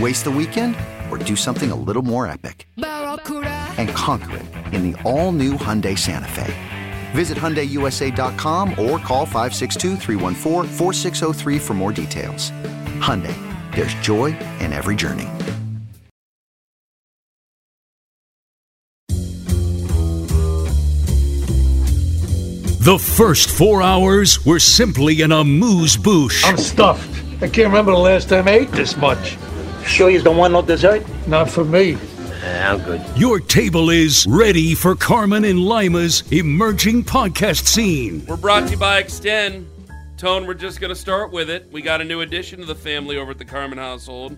Waste the weekend or do something a little more epic? And conquer it in the all new Hyundai Santa Fe. Visit HyundaiUSA.com or call 562 for more details. Hyundai, there's joy in every journey. The first four hours were simply an amuse bouche. I'm stuffed. I can't remember the last time I ate this much. Sure you don't want no dessert? Not for me. I'm good. Your table is ready for Carman and Lima's emerging podcast scene. We're brought to you by Extend. Tone, we're just going to start with it. We got a new addition to the family over at the Carman household.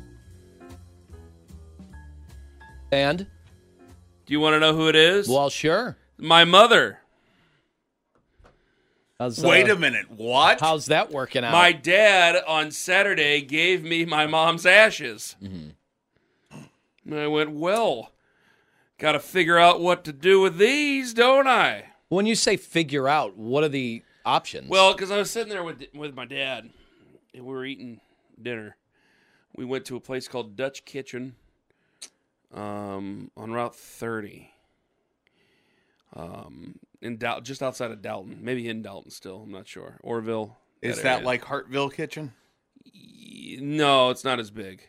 And? Do you want to know who it is? Well, sure. My mother. How's, Wait uh, a minute. What? How's that working out? My dad on Saturday gave me my mom's ashes. Mm-hmm. And I went, well, got to figure out what to do with these, don't I? when you say figure out, what are the options? Well, because I was sitting there with with my dad, and we were eating dinner. We went to a place called Dutch Kitchen um, on Route 30, um, in Dal- just outside of Dalton, maybe in Dalton still. I'm not sure. Orrville. Is that area. like Hartville Kitchen? No, it's not as big.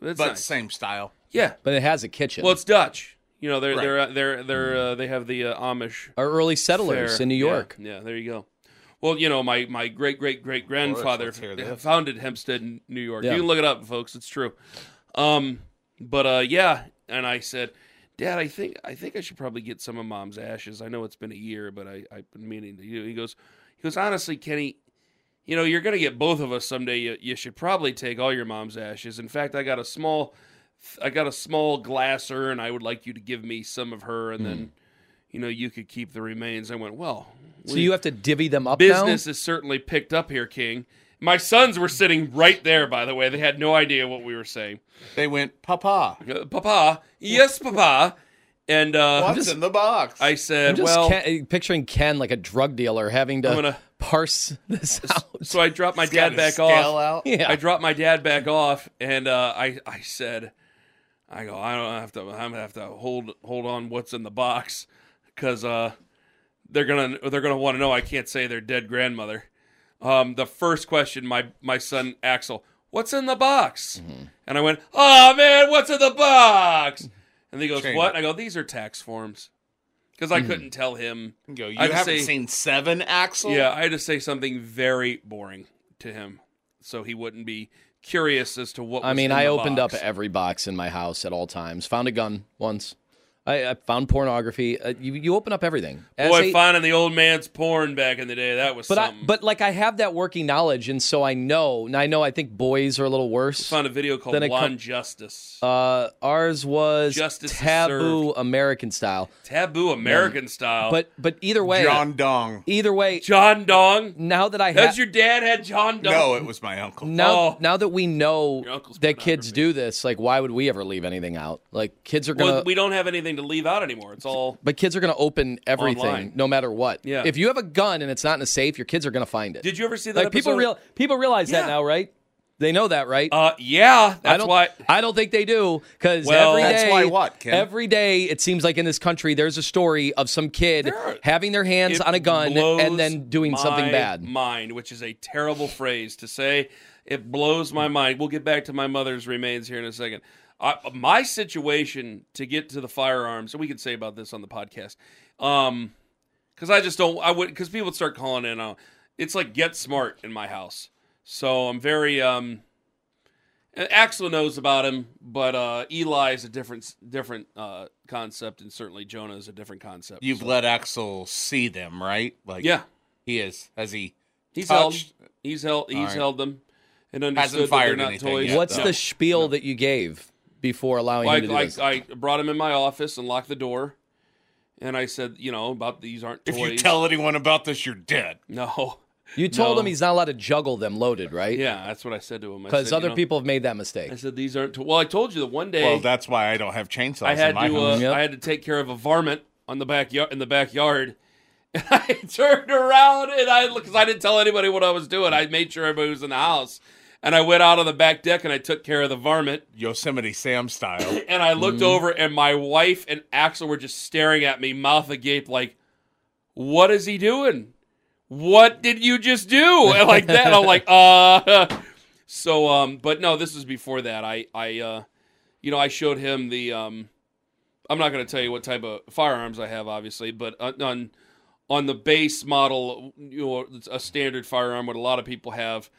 It's but nice. same style. Yeah. but it has a kitchen. Well, it's Dutch. You know, they're Right. they're they're they're uh, they have the uh, Amish Our early settlers fair. in New York. Yeah, there you go. Well, you know, my my great great great grandfather let's hear this. founded Hempstead, in New York. Yeah. You can look it up, folks. It's true. Um, but uh, yeah, and I said, Dad, I think I think I should probably get some of Mom's ashes. I know it's been a year, but I I've been meaning to. He goes, he goes, honestly, Kenny. You know, you're gonna get both of us someday. You, you should probably take all your mom's ashes. In fact, I got a small, I got a small glass urn. I would like you to give me some of her, and then, hmm. you know, you could keep the remains. I went, well, So we- you have to divvy them up business now? is certainly picked up here, King. My sons were sitting right there, by the way. They had no idea what we were saying. They went, Papa, Uh, Papa, yes, Papa. And uh, what's in the box? I I'm said, just well, Ken- picturing Ken like a drug dealer having to I'm gonna- parse this out. so I dropped my He's dad back scale off. out. Yeah. I dropped my dad back off, and uh, I I said, I go, I don't have to. I'm gonna have to hold hold on. What's in the box? Because uh, they're gonna they're gonna want to know. I can't say their dead grandmother. Um, the first question, my my son Axel, what's in the box? Mm-hmm. And I went, oh man, what's in the box? And he goes, Train what? And I go, these are tax forms. Because I Mm-hmm. couldn't tell him. You go, you I'd haven't say- seen Seven, Axel? Yeah, I had to say something very boring to him, so he wouldn't be curious as to what. I was mean, in I the opened box. up every box in my house at all times. Found a gun once. I, I found pornography. Uh, you, you open up everything. As Boy, a- finding the old man's porn back in the day, that was but I, but like I have that working knowledge, and so I know. And I know. I think boys are a little worse. found a video called Then Blonde com- Justice. Uh, ours was Justice taboo American style. Taboo American style. But but either way, John Dong. either way, John Dong. now that I That's have your dad had John Dong. No, it was my uncle. now Oh. now that we know that kids do this, like why would we ever leave anything out? Like kids are gonna Well, we don't have anything to leave out anymore. It's all. But kids are going to open everything, Online. no matter what. Yeah. If you have a gun and it's not in a safe, your kids are going to find it. Did you ever see that? like people real people realize Yeah. that now, right? They know that, right? Uh, yeah, I that's don't. why. I don't think they do because Well, every That's why what, Ken? Every day, it seems like in this country, there's a story of some kid are- having their hands on a gun and then doing something bad. Mind, which is a terrible phrase to say. It blows my mind. We'll get back to my mother's remains here in a second. I, my situation to get to the firearms, and we can say about this on the podcast, um, because I just don't. I would because people would start calling in. Uh, it's like get smart in my house, so I'm very um. Axel knows about him, but uh, Eli is a different different uh, concept, and certainly Jonah is a different concept. You've so- let Axel see them, right? Like yeah. he is. Has he? He's held. touched? He's held. He's All right. held them, and understood that fired they're not toys. yet, What's though. the spiel that you gave before allowing I, him to do I, this? I brought him in my office and locked the door, and I said, you know, about these aren't toys. If you tell anyone about this, you're dead. no, you told No. him he's not allowed to juggle them loaded, right? yeah, that's what I said to him. Because said, you other know, people have made that mistake. I said these aren't. To-. Well, I told you that one day Well, that's why I don't have chainsaws I had in my to. house. Uh, Yep. I had to take care of a varmint on the backyard in the backyard. And I turned around and I because I didn't tell anybody what I was doing. I made sure everybody was in the house, and I went out on the back deck and I took care of the varmint. Yosemite Sam style. And I looked Mm-hmm. over, and my wife and Axel were just staring at me, mouth agape, like, "What is he doing? What did you just do?" And like that, I'm like, "Uh." So, um, but no, this was before that. I, I, uh, you know, I showed him the. Um, I'm not going to tell you what type of firearms I have, obviously, but uh, on on the base model, you know, a standard firearm, what a lot of people have.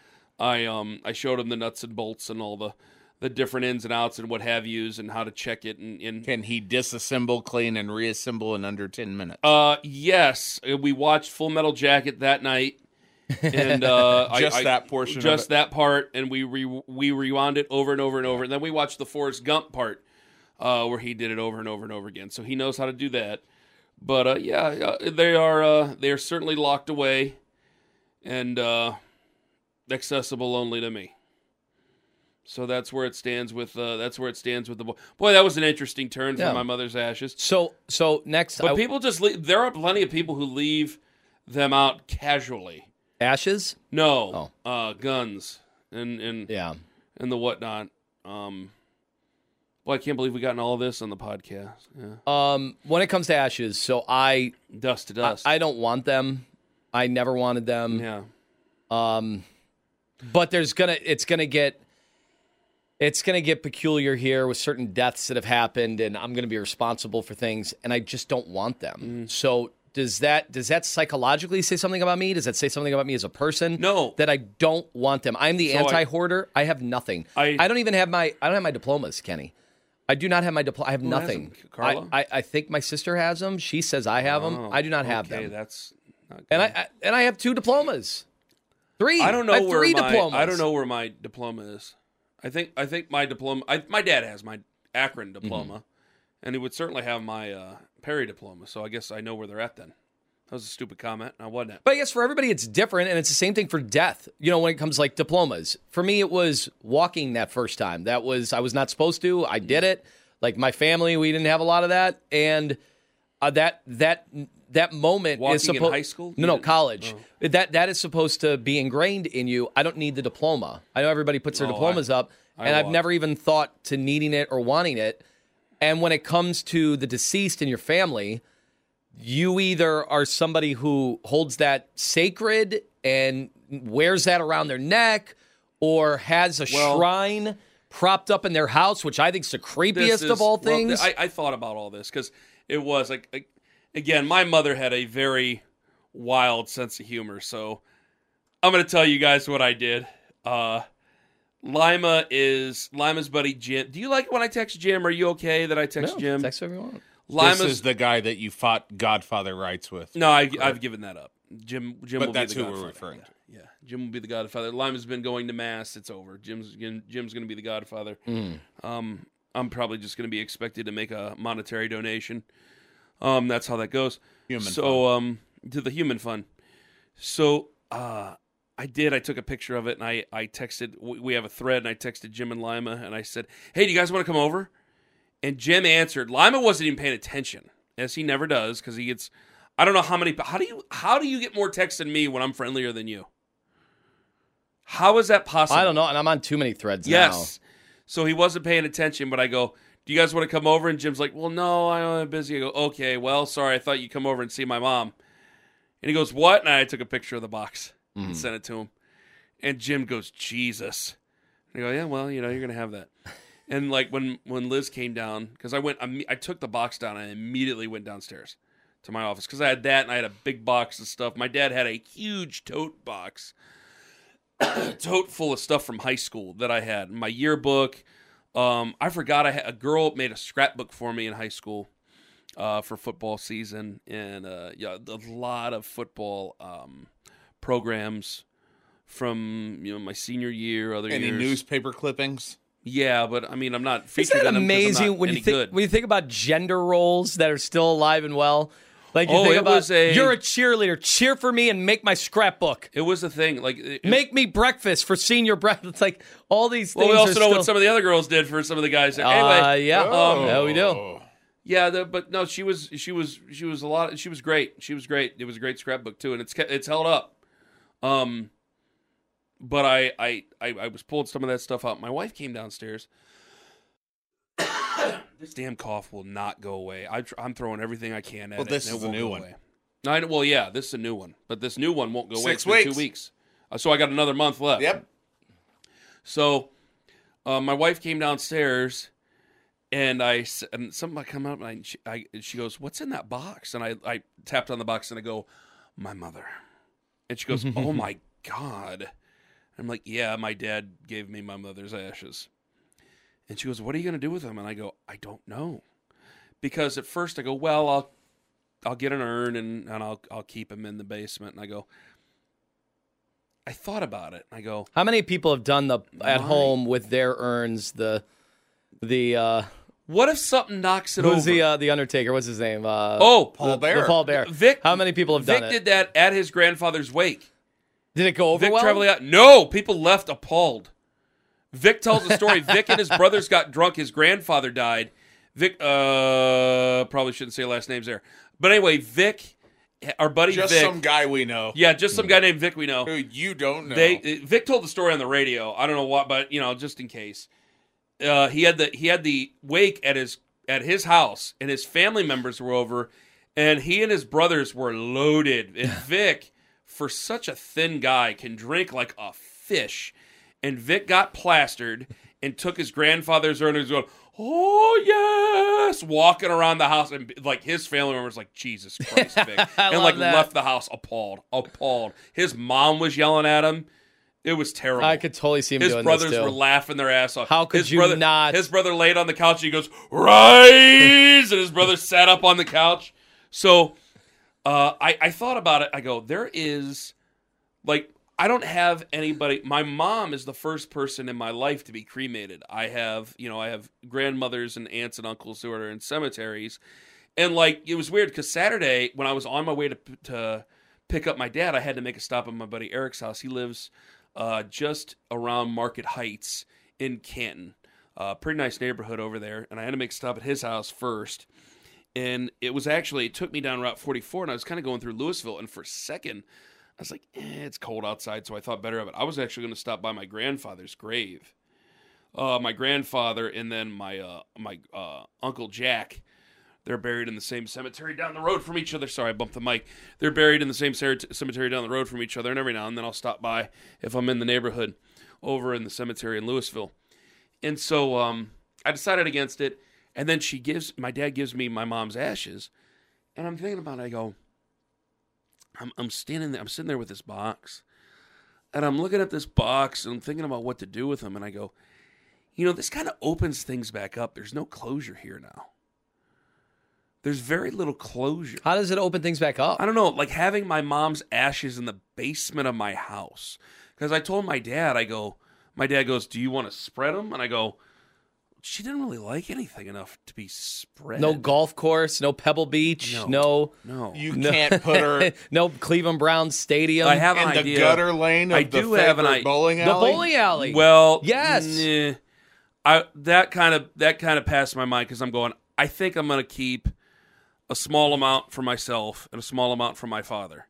I um I showed him the nuts and bolts and all the the different ins and outs and what have yous and how to check it and, and Can he disassemble, clean, and reassemble in under ten minutes? uh yes. Uh, we watched Full Metal Jacket that night and uh Just I- that portion of just that part and we re- we rewound it over and over and over. And then we watched the Forrest Gump part uh where he did it over and over and over again. So he knows how to do that. But uh yeah uh, they are uh they are certainly locked away. And uh accessible only to me so that's where it stands with uh that's where it stands with the boy boy that was an interesting turn Yeah. from my mother's ashes So, so next, but I- people just leave, there are plenty of people who leave them out casually. ashes. No, uh, guns and and Yeah. and the whatnot. Um, well, I can't believe we've gotten all this on the podcast. Yeah, Um, when it comes to ashes, so I, dust to I, dust. I don't want them. I never wanted them. yeah, Um, but there's gonna it's gonna get it's gonna get peculiar here with certain deaths that have happened, and I'm gonna be responsible for things, and I just don't want them. Mm. So does that does that psychologically say something about me? Does that say something about me as a person? No. that I don't want them. I'm the So anti-hoarder. I have nothing. I- I don't even have my I don't have my diplomas, Kenny. I do not have my diploma. I have nothing. Carla? I, I, I think my sister has them. She says I have them. Oh, I do not have okay, them. That's not good. And I, I and I have two diplomas. Three. I don't know have where three my diplomas. I don't know where my diploma is. I think I think my diploma. I, my dad has my Akron diploma, Mm-hmm. and he would certainly have my uh, Perry diploma. So I guess I know where they're at. Then that was a stupid comment. I wasn't. But I guess for everybody it's different, and it's the same thing for death. You know, when it comes like diplomas. For me, it was walking that first time. That was I was not supposed to. I did it. Like my family, we didn't have a lot of that, and uh, that that that moment Walking is supposed high school? No, no, college. oh. That that is supposed to be ingrained in you. I don't need the diploma. I know everybody puts their Oh, diplomas I- up, I and I've never even thought to needing it or wanting it. And when it comes to the deceased in your family, you either are somebody who holds that sacred and wears that around their neck or has a Well- shrine propped up in their house, which I think is the creepiest is- of all well, things. I, I thought about all this because it was like, like, again, my mother had a very wild sense of humor. So I'm going to tell you guys what I did. Uh, Lima is Lima's buddy Jim. Do you like when I text Jim? Are you okay that I text No, Jim? Text whoever you want. Lima's this is the guy that you fought Godfather rights with. no, I, I've given that up. Jim, Jim, But will that's be the who we're referring yeah. to. Yeah, Jim will be the Godfather. Lima's been going to mass. It's over. Jim's gonna- Jim's going to be the Godfather. Hmm. Um, I'm probably just going to be expected to make a monetary donation. Um, that's how that goes. Human so, um, to the human fun. So, uh, I did. I took a picture of it and I, I texted. we- We have a thread and I texted Jim and Lima and I said, "Hey, do you guys want to come over?" And Jim answered. Lima wasn't even paying attention, as he never does, because he gets. I don't know how many. How do you how do you get more texts than me when I'm friendlier than you? How is that possible? I don't know, and I'm on too many threads Yes. So he wasn't paying attention, but I go, Do you guys want to come over? And Jim's like, Well, no, I'm busy. I go, Okay, well, sorry. I thought you'd come over and see my mom. And he goes, What? And I took a picture of the box and mm-hmm. sent it to him. And Jim goes, Jesus. And I go, Yeah, well, you know, you're going to have that. And like when, when Liz came down, because I went, imme- I took the box down and I immediately went downstairs to my office because I had that and I had a big box of stuff. My dad had a huge tote box tote full of stuff from high school that I had. My yearbook. Um, I forgot I had a girl made a scrapbook for me in high school uh, for football season, and uh, yeah, a lot of football um, programs from you know my senior year, other years. Any years. newspaper clippings? Yeah, but I mean, I'm not Isn't featured that in them 'cause I'm amazing not when you think good. when you think about gender roles that are still alive and well? Like you Oh, think it about was a- you're a cheerleader, cheer for me and make my scrapbook. it was the thing, like it- Make me breakfast for senior breakfast. It's like all these Well, things. we also know still, what some of the other girls did for some of the guys. Uh, Anyway, yeah, um, yeah, we do. Yeah, the, but no, she was she was she was a lot. She was great. She was great. It was a great scrapbook too, and it's it's held up. Um, but I I I, I was pulled some of that stuff out. My wife came downstairs. This damn cough will not go away. I tr- I'm throwing everything I can at Well, it. this is a new one. away. I well, yeah, this is a new one, but this new one won't go away. Six weeks. Two weeks. Uh, so I got another month left. Yep. So, uh, my wife came downstairs, and I and somebody come up and I, she, I she goes, "What's in that box?" And I I tapped on the box and I go, "My mother," and she goes, "Oh my god." I'm like, "Yeah, my dad gave me my mother's ashes," and she goes, "What are you gonna do with them?" And I go, "I don't know," because at first I go, "Well, I'll." I'll get an urn and, and I'll I'll keep them in the basement. And I go, I thought about it. I go, How many people have done the at My- home with their urns the the uh what if something knocks it who's over? the uh, the Undertaker? What's his name? Uh, oh, Paul the- Bear. the Paul Bear. Vic. How many people have Vic done it? did that at his grandfather's wake. Did it go over Vic well? Trevelyan. No, people left appalled. Vic tells the story. Vic and his brothers got drunk. His grandfather died. Vic, uh, probably shouldn't say last names there. But anyway, Vic, our buddy Just Vic. some guy we know yeah, just some guy named Vic we know. who you don't know. They Vic told the story on the radio. I don't know what, but you know, just in case. Uh, he had the he had the wake at his at his house, and his family members were over, and he and his brothers were loaded. And Vic, for such a thin guy, can drink like a fish. And Vic got plastered and took his grandfather's was going, "Oh yes," walking around the house, and like his family members, like Jesus Christ, Vic, and like that. left the house appalled, appalled. His mom was yelling at him. It was terrible. I could totally see him his doing brothers were laughing their ass off. How could his you brother, not? His brother laid on the couch. And he goes rise, and his brother sat up on the couch. So uh, I, I thought about it. I go, there is like I don't have anybody. My mom is the first person in my life to be cremated. I have you know I have grandmothers and aunts and uncles who are in cemeteries, and like it was weird because Saturday when I was on my way to to pick up my dad, I had to make a stop at my buddy Eric's house. He lives uh, just around Market Heights in Canton. Uh, pretty nice neighborhood over there, and I had to make a stop at his house first. And it was actually it took me down Route 44, and I was kind of going through Louisville, and for a second, I was like, eh, "It's cold outside," so I thought better of it. I was actually going to stop by my grandfather's grave. Uh, my grandfather and then my uh, my uh, uncle Jack. They're buried in the same cemetery down the road from each other. Sorry, I bumped the mic. They're buried in the same cemetery down the road from each other, and every now and then I'll stop by if I'm in the neighborhood over in the cemetery in Louisville. And so um, I decided against it. And then she gives my dad gives me my mom's ashes, and I'm thinking about it. I go, I'm I'm standing there. I'm sitting there with this box, and I'm looking at this box, and I'm thinking about what to do with them. And I go, you know, this kind of opens things back up. There's no closure here now. There's very little closure. How does it open things back up? I don't know, like having my mom's ashes in the basement of my house. Because I told my dad, I go, my dad goes, "Do you want to spread them?" And I go, "She didn't really like anything enough to be spread." No golf course, no Pebble Beach, No. no no. you no, can't put her no Cleveland Browns Stadium. I have in an the idea. gutter lane of I the do have an favorite i- bowling alley. the bowling alley. Well, Yes. nah. I that kind of that kind of passed my mind because I'm going. I think I'm going to keep a small amount for myself and a small amount for my father,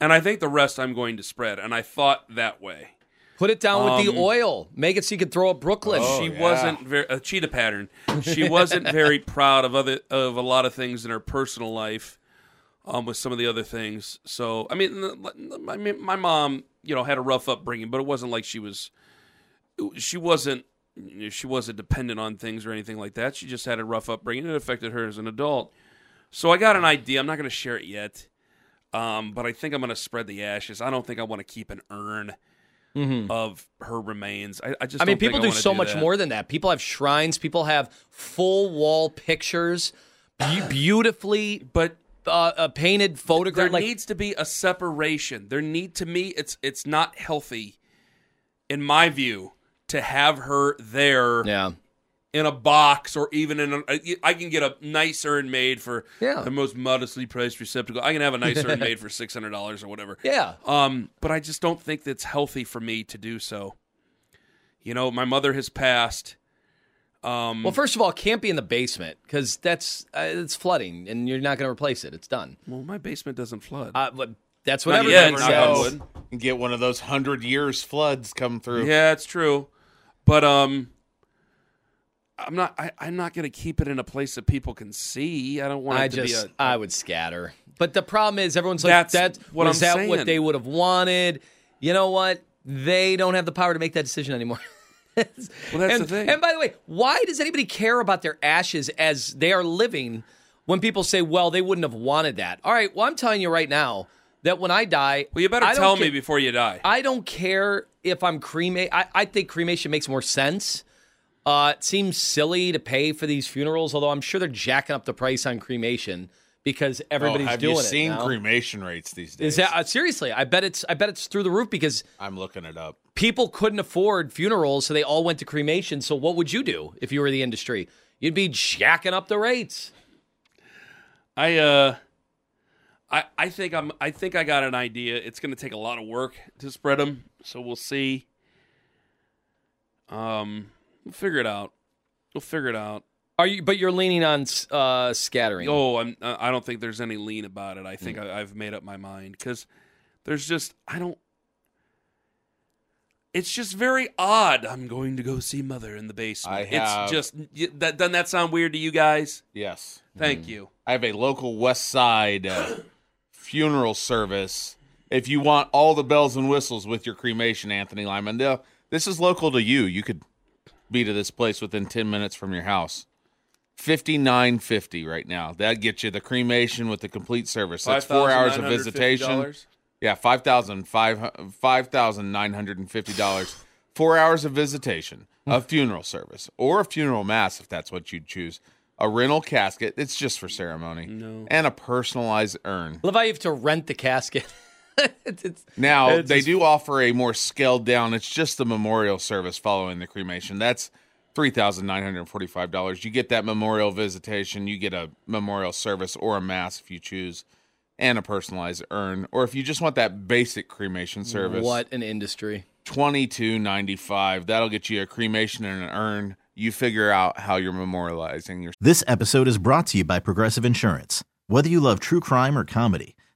and I think the rest I'm going to spread. And I thought that way. Put it down with Um, the oil. Make it so you can throw up Brooklyn. she wasn't very a cheetah pattern. She wasn't very proud of other of a lot of things in her personal life, um, with some of the other things. So I mean, I mean, my mom, you know, had a rough upbringing, but it wasn't like she was, she wasn't, she wasn't dependent on things or anything like that. She just had a rough upbringing. It affected her as an adult. So I got an idea. I'm not going to share it yet, um, but I think I'm going to spread the ashes. I don't think I want to keep an urn. Of her remains, I, I just. Mm-hmm. I mean, people do so much that. more than that. People have shrines. People have full wall pictures, be- beautifully but uh, uh, painted there photograph. Like, needs to be a separation. There need to me. It's it's not healthy, in my view, to have her there yeah, in a box or even in a. I can get a nice urn made for Yeah. the most modestly priced receptacle. I can have a nice urn made for six hundred dollars or whatever. yeah. Um, but I just don't think that's healthy for me to do so. You know, my mother has passed. Um, Well, first of all, it can't be in the basement because that's uh, it's flooding, and you're not going to replace it. It's done. well, my basement doesn't flood. Uh, but that's what Not everyone yet, knock on says. wood. Get one of those hundred years floods come through. Yeah, it's true. But um I'm not I, I'm not gonna keep it in a place that people can see. I don't want it I to just, be a I would scatter. But the problem is, everyone's like, That's "That's what was I'm that what they would have wanted?" You know what? They don't have the power to make that decision anymore. Well that's and, the thing. and by the way, why does anybody care about their ashes as they are living when people say, well, they wouldn't have wanted that? All right, well, I'm telling you right now that when I die. well you better tell ca- me before you die. I don't care if I'm cremated. I, I think cremation makes more sense. Uh, it seems silly to pay for these funerals, although I'm sure they're jacking up the price on cremation because everybody's oh, have doing you it seen now. cremation rates these days? Is that uh, seriously? I bet it's I bet it's through the roof because I'm looking it up. people couldn't afford funerals, so they all went to cremation. So what would you do if you were the industry? You'd be jacking up the rates. I uh I I think I'm I think I got an idea. It's gonna take a lot of work to spread them, so we'll see. Um we'll figure it out. We'll figure it out. Are you? But you're leaning on uh, scattering. Oh, I'm. I don't think there's any lean about it. I think I, I've made up my mind because there's just I don't. It's just very odd. I'm going to go see mother in the basement. I have- It's just that. Doesn't that sound weird to you guys? Yes. Thank you. I have a local West Side uh, funeral service. If you want all the bells and whistles with your cremation, Anthony Lyman, uh, this is local to you. You could be to this place within ten minutes from your house. Fifty nine fifty right now. That gets you the cremation with the complete service. That's four hours of visitation. Yeah, five thousand five five thousand nine hundred and fifty dollars. Four hours of visitation, a funeral service, or a funeral mass if that's what you'd choose. A rental casket, it's just for ceremony. No. And a personalized urn. Love how you have to rent the casket. it's, it's, Now It's they just- do offer a more scaled down. It's just the memorial service following the cremation. That's three thousand nine hundred forty-five dollars. You get that memorial visitation. You get a memorial service or a mass if you choose, and a personalized urn. Or if you just want that basic cremation service, what an industry. twenty-two ninety-five. That'll get you a cremation and an urn. You figure out how you're memorializing your. This episode is brought to you by Progressive Insurance. Whether you love true crime or comedy,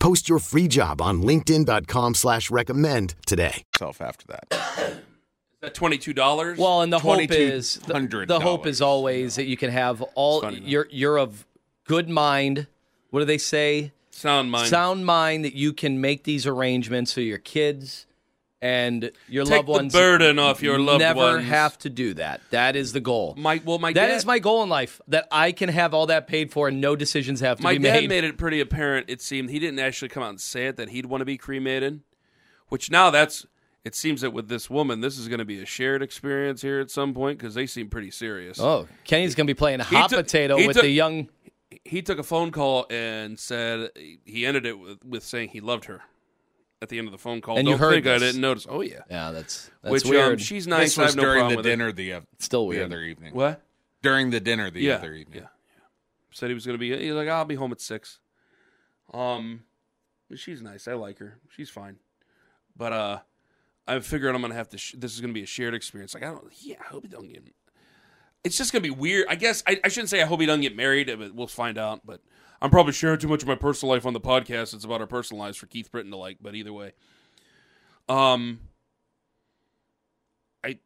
Post your free job on linkedin.com slash recommend today. Self after that. Is that twenty two dollars? Well, and the hope is the, the hope is always that you can have all funny, you're you're of good mind. What do they say? sound mind. Sound mind that you can make these arrangements so your kids and your Take loved the ones burden off your loved ones never ones. have to do that. That is the goal. My well, my That dad, is my goal in life. That I can have all that paid for and no decisions have to my be made. My dad made. it pretty apparent. It seemed he didn't actually come out and say it that he'd want to be cremated, which now that's. It seems that with this woman, this is going to be a shared experience here at some point because they seem pretty serious. oh, Kenny's gonna be playing hot took- potato with took- the young. He took a phone call and said he ended it with, with saying he loved her. At the end of the phone call, And you Don't heard think I didn't notice. Oh yeah, Yeah, that's that's which weird. Um, she's nice. this I was have no during problem the with it. dinner the, uh, Still the weird. other evening. What? During the dinner the yeah, other evening. Yeah, yeah. Said he was going to be. He's like, I'll be home at six. Um, but she's nice. I like her. She's fine. But uh, I figured I'm going to have to. Sh- this is going to be a shared experience. Like I don't. Yeah, I hope he don't get. It's just going to be weird. I guess I, I shouldn't say I hope he doesn't get married. But we'll find out. But I'm probably sharing too much of my personal life on the podcast. It's about our personal lives for Keith Britton to like. But either way, um, I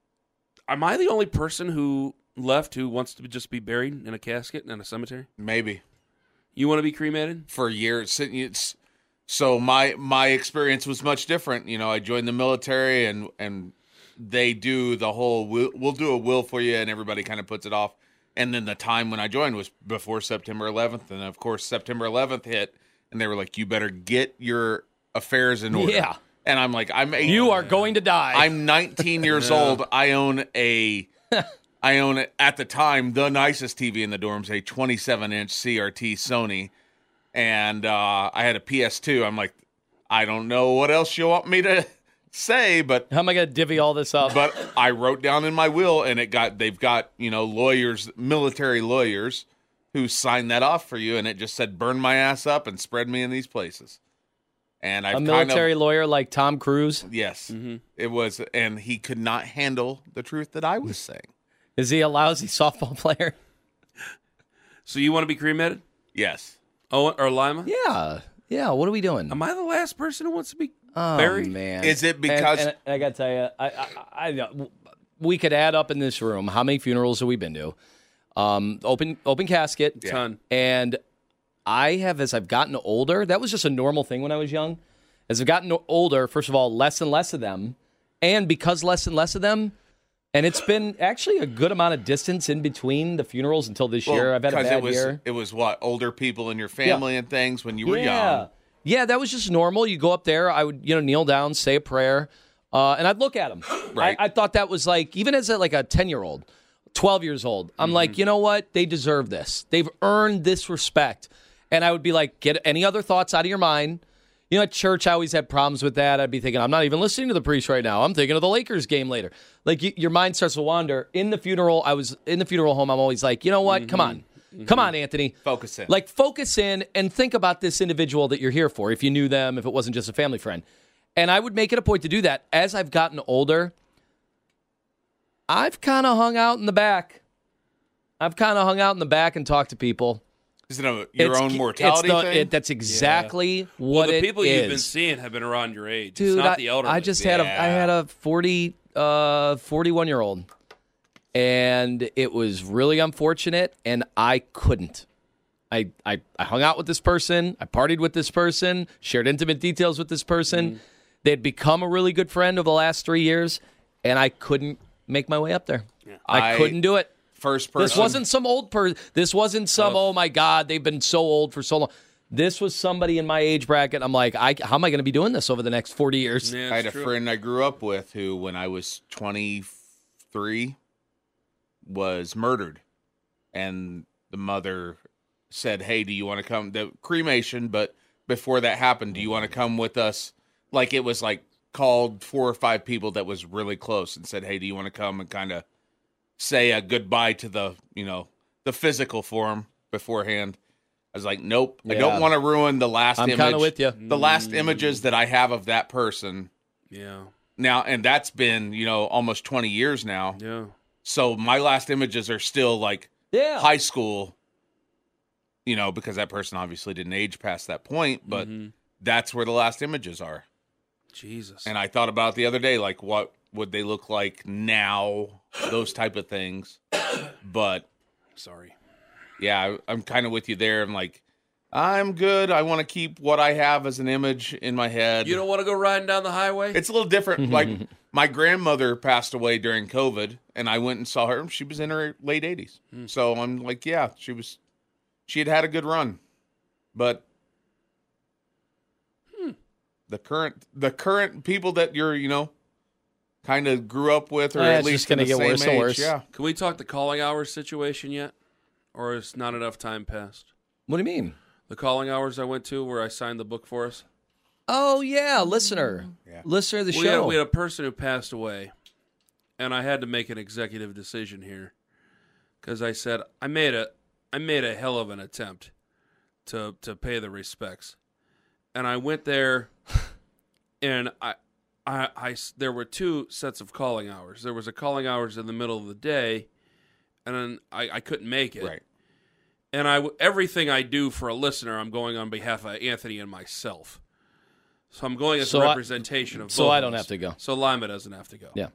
am I the only person who left who wants to just be buried in a casket in a cemetery? Maybe. You want to be cremated? for years. It's, so my my experience was much different. You know, I joined the military, and and they do the whole we'll, we'll do a will for you, and everybody kind of puts it off. And then the time when I joined was before September 11th, and of course September 11th hit, and they were like, "You better get your affairs in order." Yeah. And I'm like, I'm eight- you are going to die. I'm 19 years old. I own a, I own at the time the nicest TV in the dorms, a 27 inch CRT Sony, and uh, I had a PS2. I'm like, I don't know what else you want me to say, but How am I going to divvy all this up? but I wrote down in my will, and it got they've got you know lawyers, military lawyers, who signed that off for you, and it just said burn my ass up and spread me in these places. And I've a kind military of, lawyer like Tom Cruise. Yes, Mm-hmm. it was, and he could not handle the truth that I was saying. Is he a lousy softball player? So you want to be cremated? Yes, Oh, or Lima? Yeah. Yeah. What are we doing? Am I the last person who wants to be oh, buried? man. Is it And- because- and, I got to tell you, I, I, I, we could add up in this room how many funerals have we been to? Um, open, open casket. Ton. And I have, as I've gotten older, that was just a normal thing when I was young. As I've gotten older, first of all, less and less of them. And because less and less of them, and it's been actually a good amount of distance in between the funerals until this year. I've had a 'cause bad it was year. it was what older people in your family and things when you were yeah. young. Yeah, that was just normal. You go up there, I would, you know, kneel down, say a prayer, uh, and I'd look at them. Right. I, I thought that was like, even as a, like a 10 year old, 12 years old, I'm Mm-hmm. like, you know what? They deserve this. They've earned this respect. And I would be like, get any other thoughts out of your mind. You know, at church, I always had problems with that. I'd be thinking, I'm not even listening to the priest right now. I'm thinking of the Lakers game later. Like, y your mind starts to wander. In the funeral, I was in the funeral home. I'm always like, you know what? Come on. Come on, Anthony. Mm-hmm. Focus in. Like, focus in and think about this individual that you're here for, if you knew them, if it wasn't just a family friend. And I would make it a point to do that. As I've gotten older, I've kind of hung out in the back. I've kind of hung out in the back and talked to people. Is it a, your It's- own it's mortality the- thing? it- that's exactly what well, the it people you've been seeing have been around your age. Dude, it's not I, the elderly. I just had a I had a 40 uh 41 year old and it was really unfortunate and I couldn't. I, I I hung out with this person, I partied with this person, shared intimate details with this person. Mm-hmm. They had become a really good friend over the last 3 years and I couldn't make my way up there. I, I- couldn't do it. First person. This wasn't some old person. This wasn't some. Oh my God, they've been so old for so long. This was somebody in my age bracket. I'm like, I, how am I going to be doing this over the next 40 years? Yeah, I had a true. friend I grew up with who, when I was 23, was murdered. and the mother said, "Hey, do you want to come?" The cremation, but before that happened, do you want to come with us? Like it was like called four or five people that was really close and said, "Hey, do you want to come and kind of say a goodbye to the you know the physical form beforehand?" I was like, "Nope, I don't want to ruin the last I'm image." kinda with ya. The last images that I have of that person Yeah. now, and that's been you know almost twenty years now. Yeah. So my last images are still like Yeah. high school, you know, because that person obviously didn't age past that point, but Mm-hmm. that's where the last images are. Jesus. And I thought about it the other day, like what would they look like now? Those type of things. But Sorry. yeah, I, I'm kind of with you there. I'm like, I'm good. I want to keep what I have as an image in my head. You don't want to go riding down the highway? It's a little different. like my grandmother passed away during COVID, and I went and saw her. She was in her late 80s. So I'm like, yeah, she was. She had had a good run, but the current the current people that you're you know kind of grew up with, or Eh, at it's least gonna get same worse and worse. Yeah, Can we talk the calling hours situation yet? Or is not enough time passed? What do you mean? The calling hours I went to where I signed the book for us? Oh yeah, listener, mm-hmm. Yeah. listener of the we, had, show. we had a person who passed away, and I had to make an executive decision here because I said I made a I made a hell of an attempt to to pay the respects, and I went there, and I. I, I there were two sets of calling hours. There was a calling hours in the middle of the day, and then I, I couldn't make it. right. And I w- everything I do for a listener, I'm going on behalf of Anthony and myself. So I'm going as So a I- representation of. so I don't have to go. So Lima doesn't have to go. Yeah.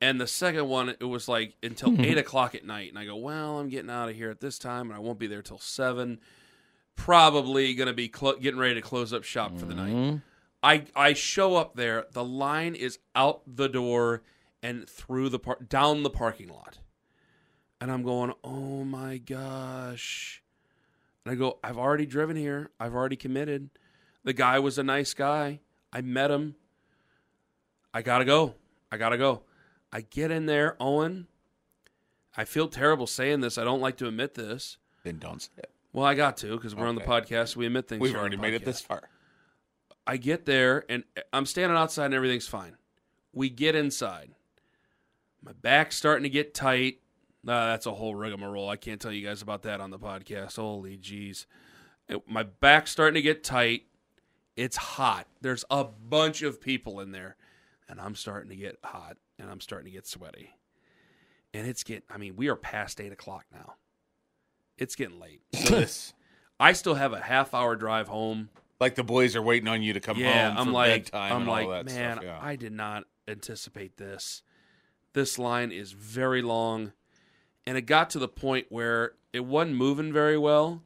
And the second one, it was like until eight o'clock at night, and I go, well, I'm getting out of here at this time, and I won't be there till seven. Probably going to be clo- getting ready to close up shop for the Mm-hmm. night. I I show up there. The line is out the door and through the par- down the parking lot, and I'm going, oh my gosh. And I go, I've already driven here. I've already committed. The guy was a nice guy. I met him. I gotta go. I gotta go. I get in there, Owen. I feel terrible saying this. I don't like to admit this. Then don't say it. Well, I got to because we're on the Okay. podcast. We admit things. We've already made it this far. I get there and I'm standing outside and everything's fine. We get inside. My back's starting to get tight. Uh, that's a whole rigmarole. I can't tell you guys about that on the podcast. Holy jeez. My back's starting to get tight. It's hot. There's a bunch of people in there. And I'm starting to get hot and I'm starting to get sweaty. And it's getting, I mean, we are past eight o'clock now. It's getting late. So this, I still have a half hour drive home. like the boys are waiting on you to come Yeah, home I'm like, bedtime I'm and like, all that man, stuff. Yeah. I did not anticipate this. This line is very long, and it got to the point where it wasn't moving very well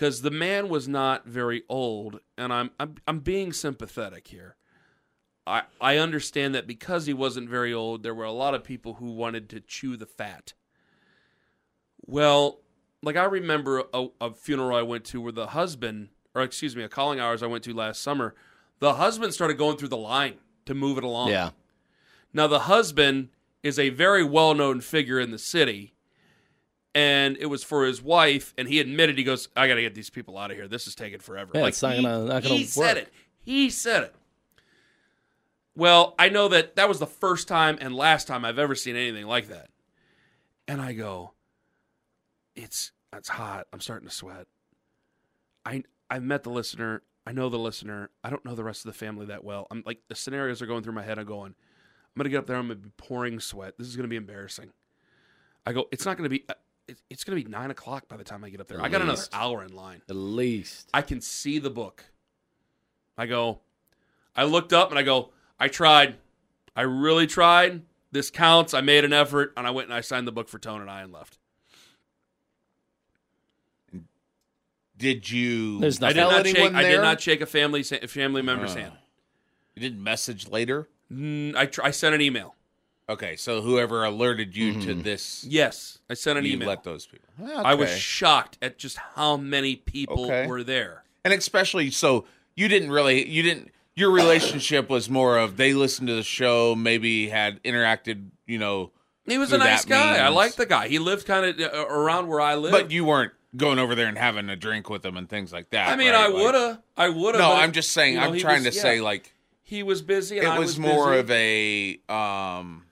because the man was not very old, and I'm I'm I'm being sympathetic here. I I understand that because he wasn't very old, there were a lot of people who wanted to chew the fat. Well, like I remember a, a funeral I went to where the husband, or excuse me, a calling hours I went to last summer, the husband started going through the line to move it along. yeah. Now the husband is a very well-known figure in the city, and it was for his wife, and he admitted he goes, "I got to get these people out of here. This is taking forever." Yeah, it's not he, gonna- not gonna He said it. He said it. Well, I know that that was the first time and last time I've ever seen anything like that, and I go, "It's it's hot. I'm starting to sweat." I I've met the listener. I know the listener. I don't know the rest of the family that well. I'm like the scenarios are going through my head. I'm going, I'm gonna get up there. I'm gonna be pouring sweat. This is gonna be embarrassing. I go. It's not gonna be. It- It's gonna be nine o'clock by the time I get up there. At I got another least. hour in line. At least. I can see the book. I go. I looked up and I go. I tried. I really tried. This counts. I made an effort, and I went and I signed the book for Tone and I and left. Did you There's I did not anyone shake. I did not shake a family family member's Uh. hand. You didn't message later? Mm, I tr- I sent an email. Okay, so whoever alerted you to Mm-hmm. this, Yes, I sent an you email. let those people. I was shocked at just how many people Okay. were there. and especially so you didn't really you didn't your relationship was more of they listened to the show maybe had interacted you know He was a nice guy. I liked the guy. He lived kind of uh, around where I live. But you weren't going over there and having a drink with him and things like that. I mean, right? I Like- would have. I would have. No, I'm just saying. I'm trying to say like he was busy. And it I was, was more busy. of a um.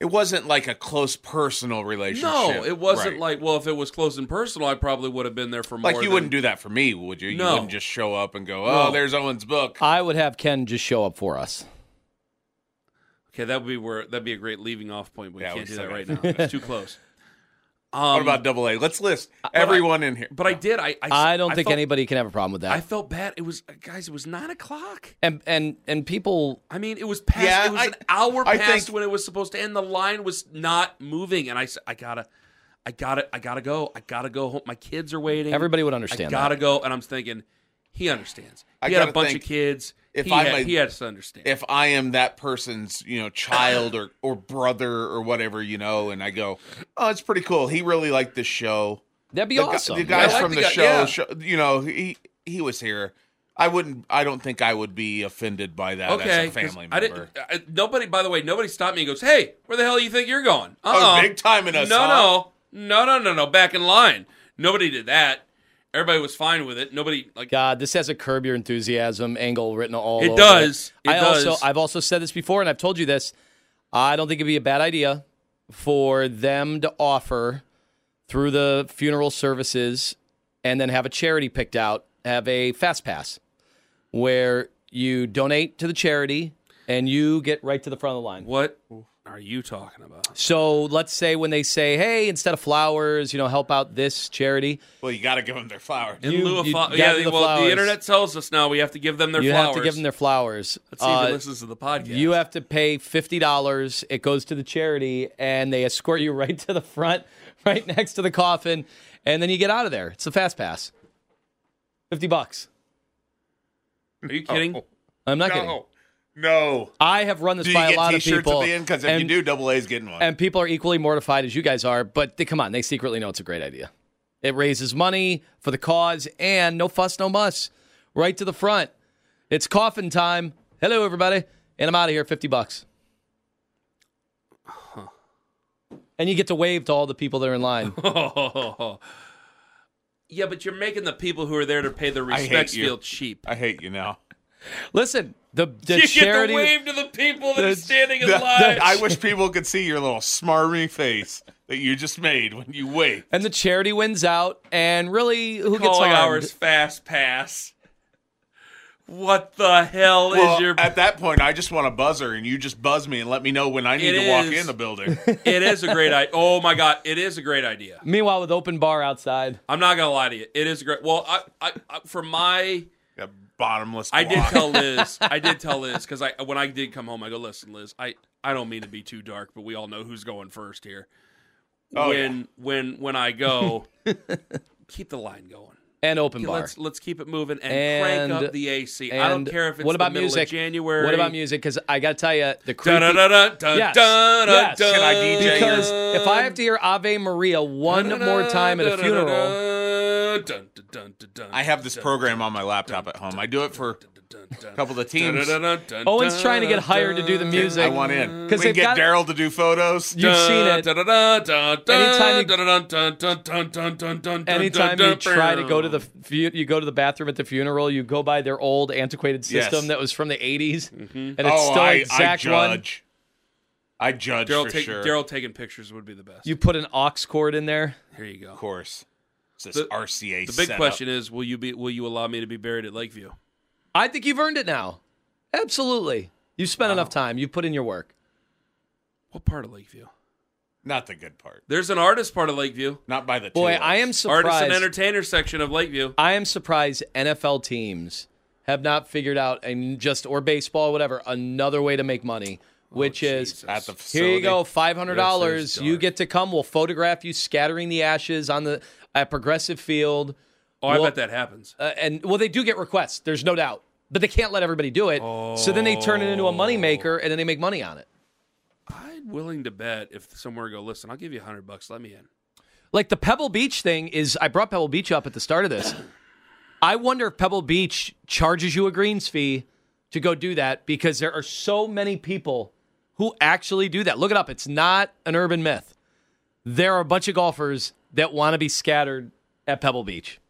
It wasn't like a close personal relationship. No, it wasn't Right. like. Well, if it was close and personal, I probably would have been there for more. like you than- wouldn't do that for me, would you? You No. wouldn't just show up and go, "Oh, No. there's Owen's book." I would have Ken just show up for us. Okay, that would be where that'd be a great leaving off point. But we Yeah, can't we do that right now. It's too close. Um, what about double A? Let's list I- everyone in here. But I did. I. I, I don't think felt, anybody can have a problem with that. I felt bad. It was guys. It was nine o'clock. and and and people I mean, it was past. Yeah, it was I- an hour past think- when it was supposed to end. The line was not moving, and I said, "I gotta, I gotta, I gotta go. I gotta go home. My kids are waiting. Everybody would understand. I understand gotta that. go." And I'm thinking, he understands. I He had a bunch think of kids. If he, I'm had, a- he has to understand. if I am that person's, you know, child or or brother or whatever, you know, and I go, "Oh, it's pretty cool. He really liked this show." that'd be the, gu- awesome. the guys like from the the, guy- show, yeah. show, you know, he he was here. I wouldn't. I don't think I would be offended by that okay, as a 'cause family I member. didn't. I, nobody, by the way, nobody stopped me and goes, "Hey, where the hell do you think you're going?" Oh, Uh-uh. big time in us, No, huh? no, no, no, no, no. Back in line. Nobody did that. Everybody was fine with it. Nobody like. God, this has a curb your enthusiasm angle written all over. It does. It I does. also I've also said this before and I've told you this. I don't think it'd be a bad idea for them to offer through the funeral services and then have a charity picked out, have a fast pass where you donate to the charity and you get right to the front of the line. What are you talking about? So let's say when they say, "Hey, instead of flowers, you know, help out this charity," Well, you got to give them their flowers. In You- lieu of you flo- gotta yeah, the well, flowers. the internet tells us now we have to give them their you flowers. You have to give them their flowers. Let's see if Uh, he listens to the podcast. You have to pay fifty dollars. It goes to the charity, and they escort you right to the front, right next to the coffin, and then you get out of there. It's a fast pass. Fifty bucks. Are you kidding? I'm not kidding. No, no. I have run this Do by a lot of people, at the end? Because if and, you do, double A's getting one. and people are equally mortified as you guys are. But they, come on, they secretly know it's a great idea. It raises money for the cause, and no fuss, no muss. Right to the front. It's coffin time. Hello, everybody, and I'm out of here. Fifty bucks. And you get to wave to all the people that are in line. yeah, but you're making the people who are there to pay the respects feel cheap. I hate you now. Listen, the the you charity. get to wave to the people that are standing in The- line. I wish people could see your little smarmy face that you just made when you wait. and the charity wins out, and really, who gets calling harmed? ours fast pass. What the hell Well, is your? at that point, I just want a buzzer, and you just buzz me and let me know when I need It to walk in the building. it is a great idea. Oh my god, it is a great idea. Meanwhile, with open bar outside, I'm not gonna lie to you. It is a great. Well, I, I, I for my That bottomless. I did tell Liz. I did tell Liz because I when I did come home, I go, listen, Liz. I I don't mean to be too dark, but we all know who's going first here. Oh, when when when I go, keep the line going. and open bar. Let's let's keep it moving and, And- crank up the AC. I don't care if it's what about the music? of January. What about music? Because I got to tell you, the creepy. dun, dun, dun, dun, Yes. dun, dun, Yes. dun, Can I DJ Because if I have to hear Ave Maria one more time at a funeral, dun, dun, dun, dun, I have this program on my laptop at home. I do it for a couple of the teams. Owen's trying to get hired to do the music. I want in. Because they get Daryl to do photos. You've seen it. Anytime you, try to go to the you go to the bathroom at the funeral, you go by their old antiquated system yes. that was from the '80s, mm-hmm. and it's oh, still I, exact I one. I judge Daryl, take, sure. Daryl taking pictures would be the best. You put an aux cord in there. Here you go. Of course. It's this The- RCA. The big setup. question is, will you be? Will you allow me to be buried at Lakeview? I think you've earned it now. Absolutely. You've spent enough time. You've put in your work. What part of Lakeview? Not the good part. There's an artist part of Lakeview. Not by the Boy, tulips. I am surprised. Artist and entertainer section of Lakeview. I am surprised NFL teams have not figured out and just or baseball, whatever, another way to make money, oh, which is at the here you go, five hundred dollars. You get to come. We'll photograph you scattering the ashes on the at Progressive Field. Oh, I Well- bet that happens. Uh, and well, they do get requests. There's no doubt, but they can't let everybody do it. So then they turn it into a moneymaker, and then they make money on it. I'm willing to bet if somewhere go, listen, I'll give you a hundred bucks. Let me in. Like the Pebble Beach thing is, I brought Pebble Beach up at the start of this. I wonder if Pebble Beach charges you a greens fee to go do that because there are so many people who actually do that. Look it up. It's not an urban myth. There are a bunch of golfers that want to be scattered at Pebble Beach.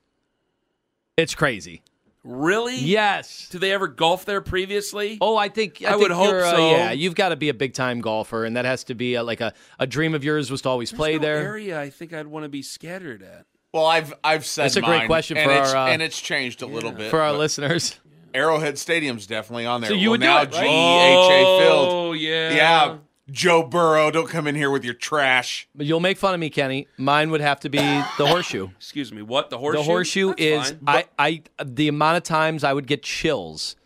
It's crazy. Really? Yes. Do they ever golf there previously? Oh, I think I, I think would hope you're, uh, so. yeah, you've got to be a big time golfer, and that has to be a, like a, a dream of yours was to always There's play no there. area I think I'd want to be scattered at. Well, I've I've said That's a great mine, question and for it's, our, uh, and it's changed a little bit For our listeners, Arrowhead Stadium's definitely on there. So you well, would do now it, right? GEHA Field. Oh yeah. Yeah, Joe Burrow, don't come in here with your trash. but you'll make fun of me, Kenny. Mine would have to be the horseshoe. Excuse me. What the horseshoe? The horseshoe That's is fine. I, I the amount of times I would get chills,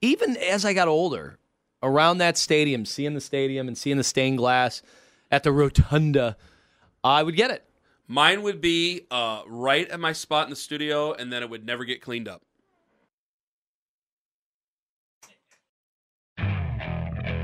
even as I got older, around that stadium, seeing the stadium and seeing the stained glass at the rotunda, I would get it. Mine would be uh, right at my spot in the studio, and then it would never get cleaned up.